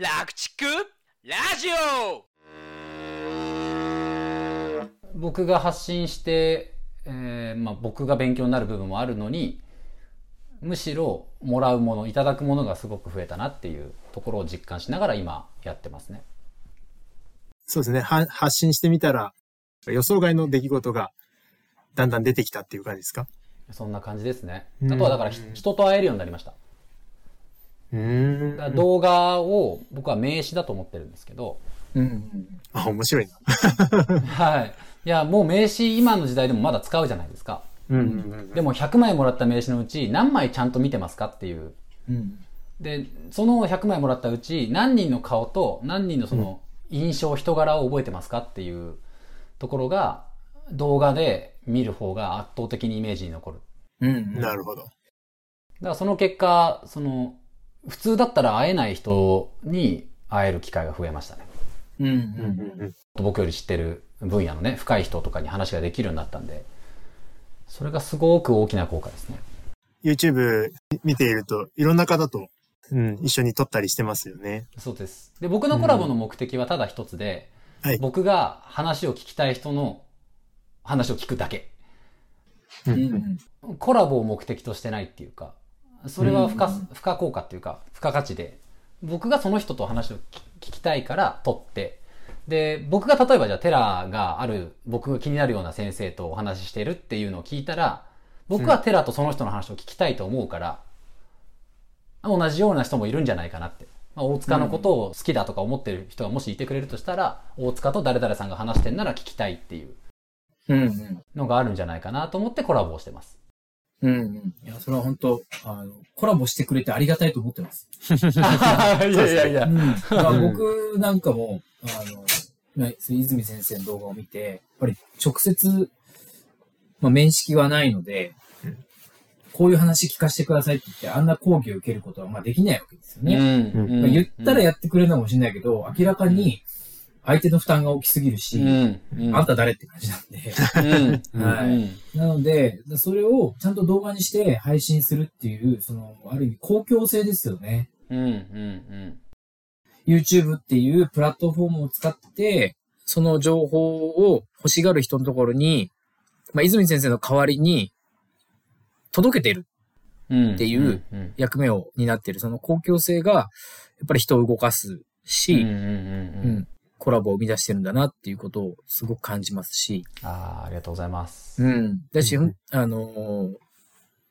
楽畜ラジオ僕が発信して、えーまあ、僕が勉強になる部分もあるのにむしろもらうものいただくものがすごく増えたなっていうところを実感しながら今やってますね。そうですね。は発信してみたら、予想外の出来事がだんだん出てきたっていう感じですか？そんな感じですね。うんあとはだからひ人と会えるようになりました。うーんだから動画を僕は名刺だと思ってるんですけど、うん。あ、面白いな。はい。いや、もう名刺今の時代でもまだ使うじゃないですか。うんうんでも100枚もらった名刺のうち何枚ちゃんと見てますかっていう。うん。で、その100枚もらったうち何人の顔と何人のその印象、人柄を覚えてますかっていうところが動画で見る方が圧倒的にイメージに残る。うん。なるほど。だからその結果、その、普通だったら会えない人に会える機会が増えましたね。うんうん僕より知ってる分野のね、深い人とかに話ができるようになったんで、それがすごく大きな効果ですね。YouTube 見ていると、いろんな方と、うん、一緒に撮ったりしてますよね。そうです。で、僕のコラボの目的はただ一つで、はい僕が話を聞きたい人の話を聞くだけ。うんコラボを目的としてないっていうか、それは付加、付加効果っていうか、付加価値で、僕がその人と話を聞聞きたいから撮って、で、僕が例えばじゃあテラがある、僕が気になるような先生とお話ししてるっていうのを聞いたら、僕はテラとその人の話を聞きたいと思うから、同じような人もいるんじゃないかなって。まあ、大塚のことを好きだとか思ってる人がもしいてくれるとしたら、大塚と誰々さんが話してんなら聞きたいっていううんうん。のがあるんじゃないかなと思ってコラボをしてます。うんうん。いや、それは本当あの、コラボしてくれてありがたいと思ってます。いやいやいやう。ん。だから僕なんかも、あの、泉先生の動画を見て、やっぱり直接、まあ、面識はないので、こういう話聞かせてくださいって言って、あんな講義を受けることはまあできないわけですよね。うんまあ、言ったらやってくれるのかもしれないけど、明らかに相手の負担が大きすぎるし、うん。うん。あんた誰って感じなんで。うん。はいうんなので、それをちゃんと動画にして配信するっていう、その、ある意味公共性ですよね。うん。うん。YouTube っていうプラットフォームを使って、その情報を欲しがる人のところに、まあ、泉先生の代わりに届けてるうん。っていううん。役目を担っている、その公共性が、やっぱり人を動かすうん。し、うん。うん。うんコラボを生み出してるんだなっていうことをすごく感じますし、ああ、ありがとうございます。うん。だし、うんあのー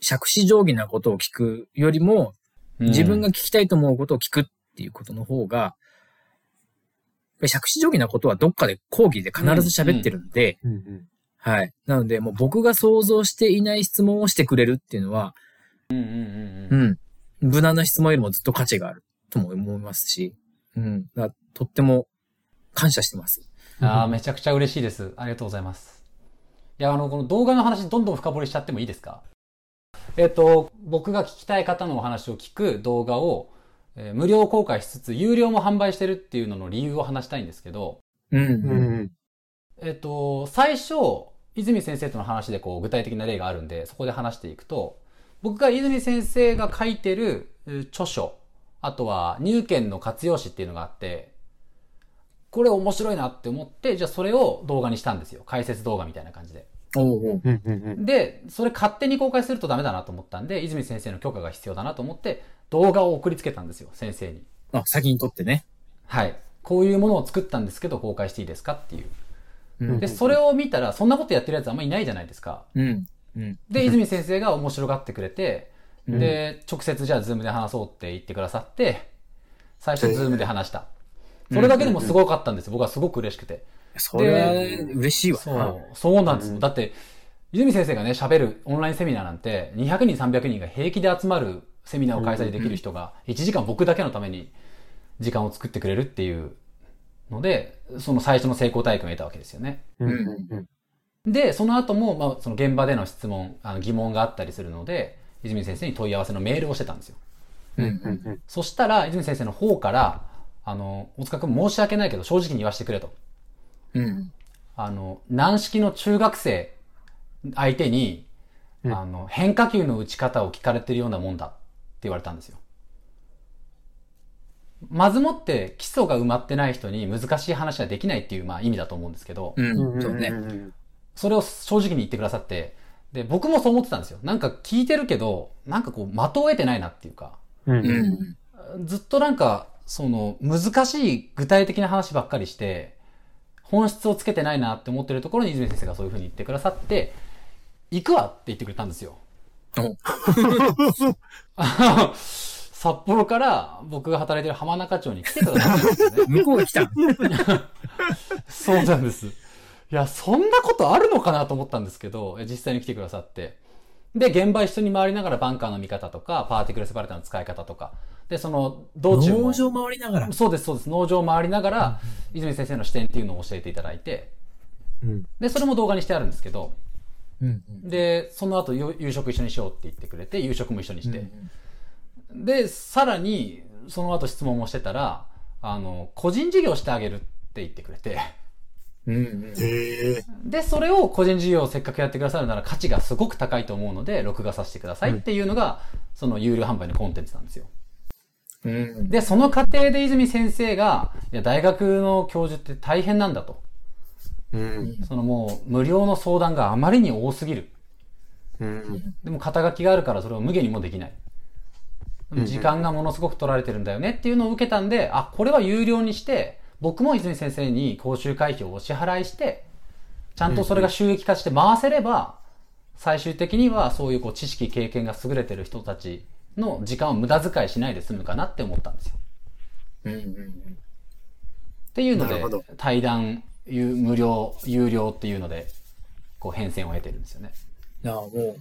杓子定規なことを聞くよりも、自分が聞きたいと思うことを聞くっていうことの方が、やっぱり杓子定規なことはどっかで講義で必ず喋ってるんで、うんうんはい。なので、もう僕が想像していない質問をしてくれるっていうのは、うん。うん。うん。う。うんん。無難な質問よりもずっと価値があるとも思いますし、うん。とっても感謝してます。ああ、めちゃくちゃ嬉しいです。ありがとうございます。いや、あの、この動画の話どんどん深掘りしちゃってもいいですか？えっ、と、僕が聞きたい方のお話を聞く動画を、えー無料公開しつつ、有料も販売してるっていうのの理由を話したいんですけど、うん。うんうんえっと、最初、泉先生との話でこう具体的な例があるんで、そこで話していくと、僕が泉先生が書いてるえ著書、あとは入権の活用誌っていうのがあって、これ面白いなって思って、じゃあそれを動画にしたんですよ。解説動画みたいな感じで。で、それ勝手に公開するとダメだなと思ったんで、泉先生の許可が必要だなと思って、動画を送りつけたんですよ、先生に。あ、先に撮ってね。はい。こういうものを作ったんですけど、公開していいですかっていう。うんで、それを見たら、そんなことやってるやつあんまいないじゃないですか。うん。うん。で、泉先生が面白がってくれて、うんで、直接じゃあズームで話そうって言ってくださって、最初ズームで話した。それだけでもすごかったんですよ。僕はすごく嬉しくて。それは嬉しいわ。そう、そうなんですよ。だって、泉先生がね、喋るオンラインセミナーなんて、200人、300人が平気で集まるセミナーを開催できる人が、1時間僕だけのために時間を作ってくれるっていうので、その最初の成功体験を得たわけですよね。うんうんで、その後も、まあ、その現場での質問、あの疑問があったりするので、泉先生に問い合わせのメールをしてたんですよ。うんうんうんそしたら、泉先生の方から、あの、大塚君申し訳ないけど正直に言わせてくれと。うん。あの、軟式の中学生相手に、うんあの、変化球の打ち方を聞かれてるようなもんだって言われたんですよ。まずもって基礎が埋まってない人に難しい話はできないっていう、まあ意味だと思うんですけど、うん、そうね。それを正直に言ってくださって、で、僕もそう思ってたんですよ。なんか聞いてるけど、なんかこう、的を得てないなっていうか、うんうん。ずっとなんか、その、難しい具体的な話ばっかりして、本質をつけてないなって思ってるところに泉先生がそういう風に言ってくださって、行くわって言ってくれたんですよ。札幌から僕が働いてる浜中町に来てくださったんですよね。向こうが来た。そうなんです。いや、そんなことあるのかなと思ったんですけど、え実際に来てくださって。で、現場一緒に回りながらバンカーの見方とか、パーティクルセパレーターの使い方とか、で、その、道中も。農場回りながら。そうです、そうです。農場を回りながら、泉先生の視点っていうのを教えていただいて、うん。で、それも動画にしてあるんですけど、うんうん。で、その後よ夕食一緒にしようって言ってくれて、夕食も一緒にして、うん。で、さらに、その後質問もしてたら、あの、個人事業してあげるって言ってくれて、うんうんへえ。で、それを個人事業をせっかくやってくださるなら価値がすごく高いと思うので、録画させてくださいっていうのが、その有料販売のコンテンツなんですよ。うんで、その過程で泉先生が、いや、大学の教授って大変なんだと。うん。そのもう、無料の相談があまりに多すぎる。うん。でも肩書きがあるからそれを無限にもできない。時間がものすごく取られてるんだよねっていうのを受けたんで、あ、これは有料にして、僕も泉先生に講習会費をお支払いして、ちゃんとそれが収益化して回せれば、最終的にはそういうこう知識、経験が優れてる人たちの時間を無駄遣いしないで済むかなって思ったんですよ。うんうんっていうので対談、有無料、有料っていうので、こう変遷を経てるんですよね。だからもう、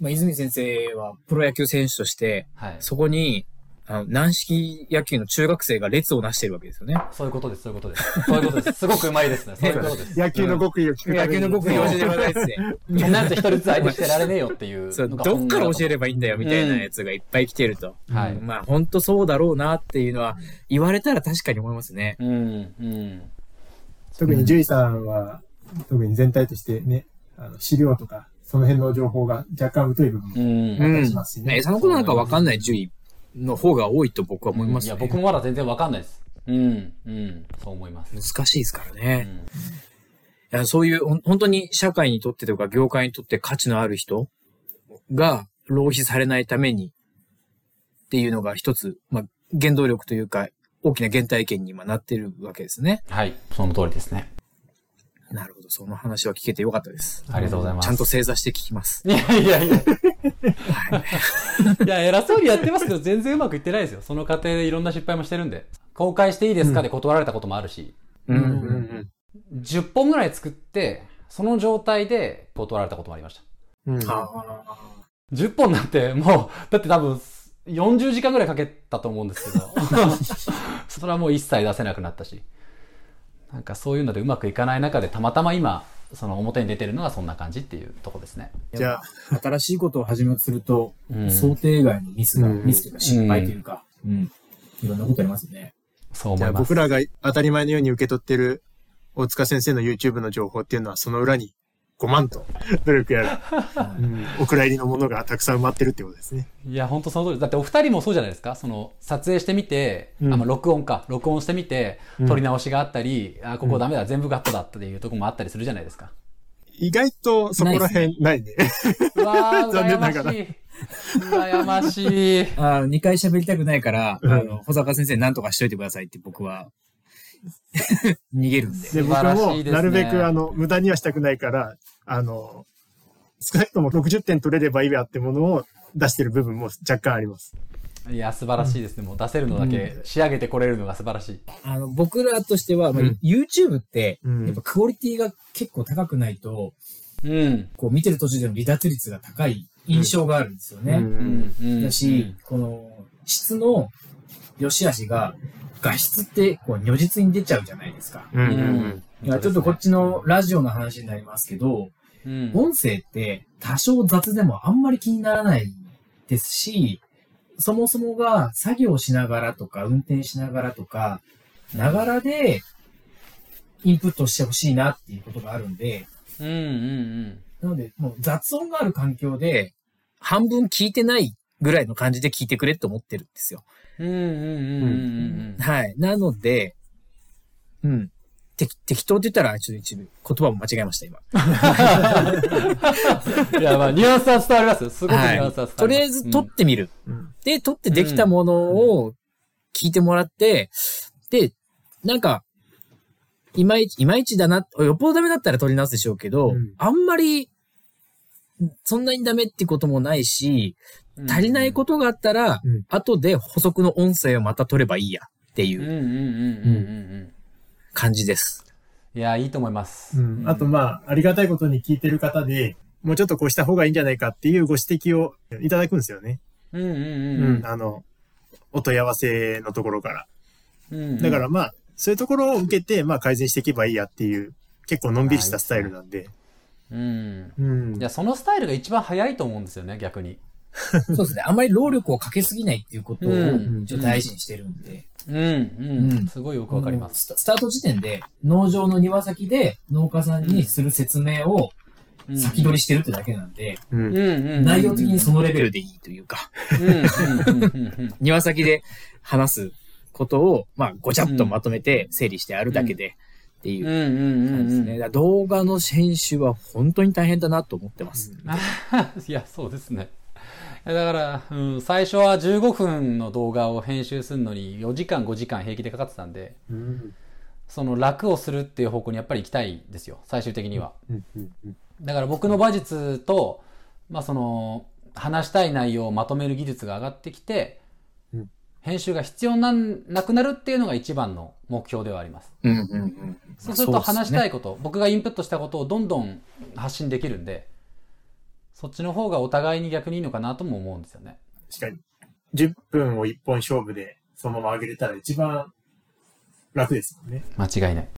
まあ、泉先生はプロ野球選手として、はい。そこに、あの、軟式野球の中学生が列をなしてるわけですよね。そういうことです、そういうことです。そういうことです。すごくうまいですね。そういうことです。野球の極意を聞く野球の極意を教えてくださいっつって。そんなやつ一人ずつ相手してられねえよっていうそう、どっから教えるればいいんだよみたいなやつがいっぱい来てると。はいうんまあ、本当そうだろうなっていうのは、言われたら確かに思いますね。うん、うん。特に獣医さんは、特に全体としてね、あの資料とか、その辺の情報が若干疎い部分うもん。あったりしますしね。餌のことなんかわかんない？獣医の方が多いと僕は思いますね。いや、僕もまだ全然わかんないです。うん、うん。そう思います。難しいですからうね。んいやそういう、本当に社会にとってとか業界にとって価値のある人が浪費されないためにっていうのが一つ、まあ、原動力というか、大きな原体験に今なってるわけですね。はい、その通りですね。なるほど。その話は聞けてよかったです。ありがとうございます。ちゃんと正座して聞きます。いやいやいや。はい。いや、偉そうにやってますけど、全然うまくいってないですよ。その過程でいろんな失敗もしてるんで。公開していいですかで断られたこともあるし、う。うんん10本ぐらい作って、その状態で断られたこともありました。うん。うん。は10本なんてもう、だって多分40時間ぐらいかけたと思うんですけど、それはもう一切出せなくなったし、なんかそういうのでうまくいかない中でたまたま今、その表に出てるのがそんな感じっていうとこですね。じゃあ、あ、新しいことを始めようとすると、うん想定外のミスが、うんミスというか失敗というか、うん。いろんなことありますね。そう思います。僕らが当たり前のように受け取ってる大塚先生の YouTube の情報っていうのはその裏に5万と努力やる、うん、お蔵入りのものがたくさん埋まってるってことですね。いや、本当その通り。だってお二人もそうじゃないですか。その、撮影してみて、うんあ、まあ、録音か。録音してみて、うん撮り直しがあったり、あ、ここダメだ、全部カットだっていうとこもあったりするじゃないですか。意外とそこら辺ないね。うわー、残念ながらしい。羨ましい。あ二回喋りたくないから、うんあの、保坂先生何とかしといてくださいって僕は、逃げるんで。で、素僕もなるべくあの、無駄にはしたくないから、あの、少なくとも60点取れればいいやってものを出してる部分も若干あります。いや、素晴らしいですね。もう出せるのだけ、仕上げてこれるのが素晴らしい。あの、僕らとしては、まあうん YouTube って、うんやっぱクオリティが結構高くないと、うん。こう見てる途中での離脱率が高い印象があるんですよね。うんうん。うん。だし、この質の良し悪しが、画質ってこう如実に出ちゃうじゃないですか。うんうんうん。いや、ちょっとこっちのラジオの話になりますけど、うん。音声って多少雑でもあんまり気にならないですし、そもそもが作業しながらとか運転しながらとか、ながらでインプットしてほしいなっていうことがあるんで、うんうんうん。なのでもう雑音がある環境で半分聞いてないぐらいの感じで聞いてくれって思ってるんですよ。うんうんうんうんはい。なので、うん。て適当って言ったら、ちょっと一部、言葉も間違えました、今。うん。いや、まあ、ニュアンスは伝わりますよ。すごくニュアンスは伝わります。とりあえず、撮ってみる。うん。で、撮ってできたものを聞いてもらって、で、なんか、いまいち、いまいちだな、よっぽどダメだったら撮り直すでしょうけど、うんあんまり、そんなにダメってこともないし、うん足りないことがあったら、うん後で補足の音声をまた撮ればいいやっていううんうんうんうんうんうん。感じです。いや、いいと思います。うん。あと、まあ、ありがたいことに聞いてる方で、もうちょっとこうした方がいいんじゃないかっていうご指摘をいただくんですよね。うんうんうんううんん。あの、お問い合わせのところから。うん。だからまあ、そういうところを受けて、まあ改善していけばいいやっていう、結構のんびりしたスタイルなんで。うん。うんい。や、そのスタイルが一番早いと思うんですよね、逆に。そうですね。あんまり労力をかけすぎないっていうことを、うんちょっと大事にしてるんで。うん、ううんん。すごいよくわかります。スタスタート時点で、農場の庭先で農家さんにする説明を先取りしてるってだけなんで、うん。内容的にそのレベルでいいというか。庭先で話すことを、まあ、ごちゃっとまとめて整理してあるだけでっていう。感じですね。動画の編集は本当に大変だなと思ってます。いや、そうですね。だから、うん、最初は15分の動画を編集するのに4時間、5時間平気でかかってたんで、うんその楽をするっていう方向にやっぱり行きたいですよ、最終的には。うんうんうんだから僕の馬術と、まあその、話したい内容をまとめる技術が上がってきて、うん編集が必要なんなくなるっていうのが一番の目標ではあります。うんうんうん。そうすると話したい。いこと、僕がインプットしたことをどんどん発信できるんで、そっちの方がお互いに逆にいいのかなとも思うんですよね。確かに。10分を1本勝負でそのまま上げれたら一番楽ですもんね。間違いない。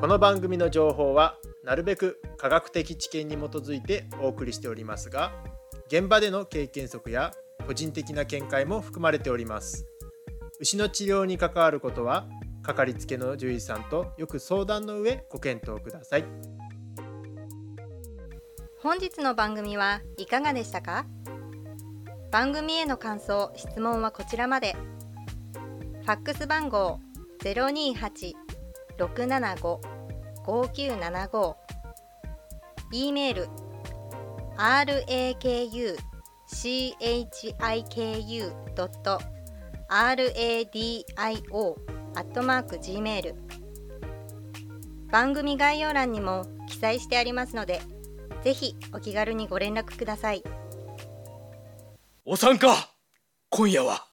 この番組の情報はなるべく科学的知見に基づいてお送りしておりますが現場での経験則や個人的な見解も含まれております牛の治療に関わることはかかりつけの獣医さんとよく相談の上ご検討ください。本日の番組はいかがでしたか？番組への感想・質問はこちらまで。ファックス番号028-675-5975 e メール rakuchiku.radio アットマーク gmail 番組概要欄にも記載してありますのでぜひお気軽にご連絡ください。お参加今夜は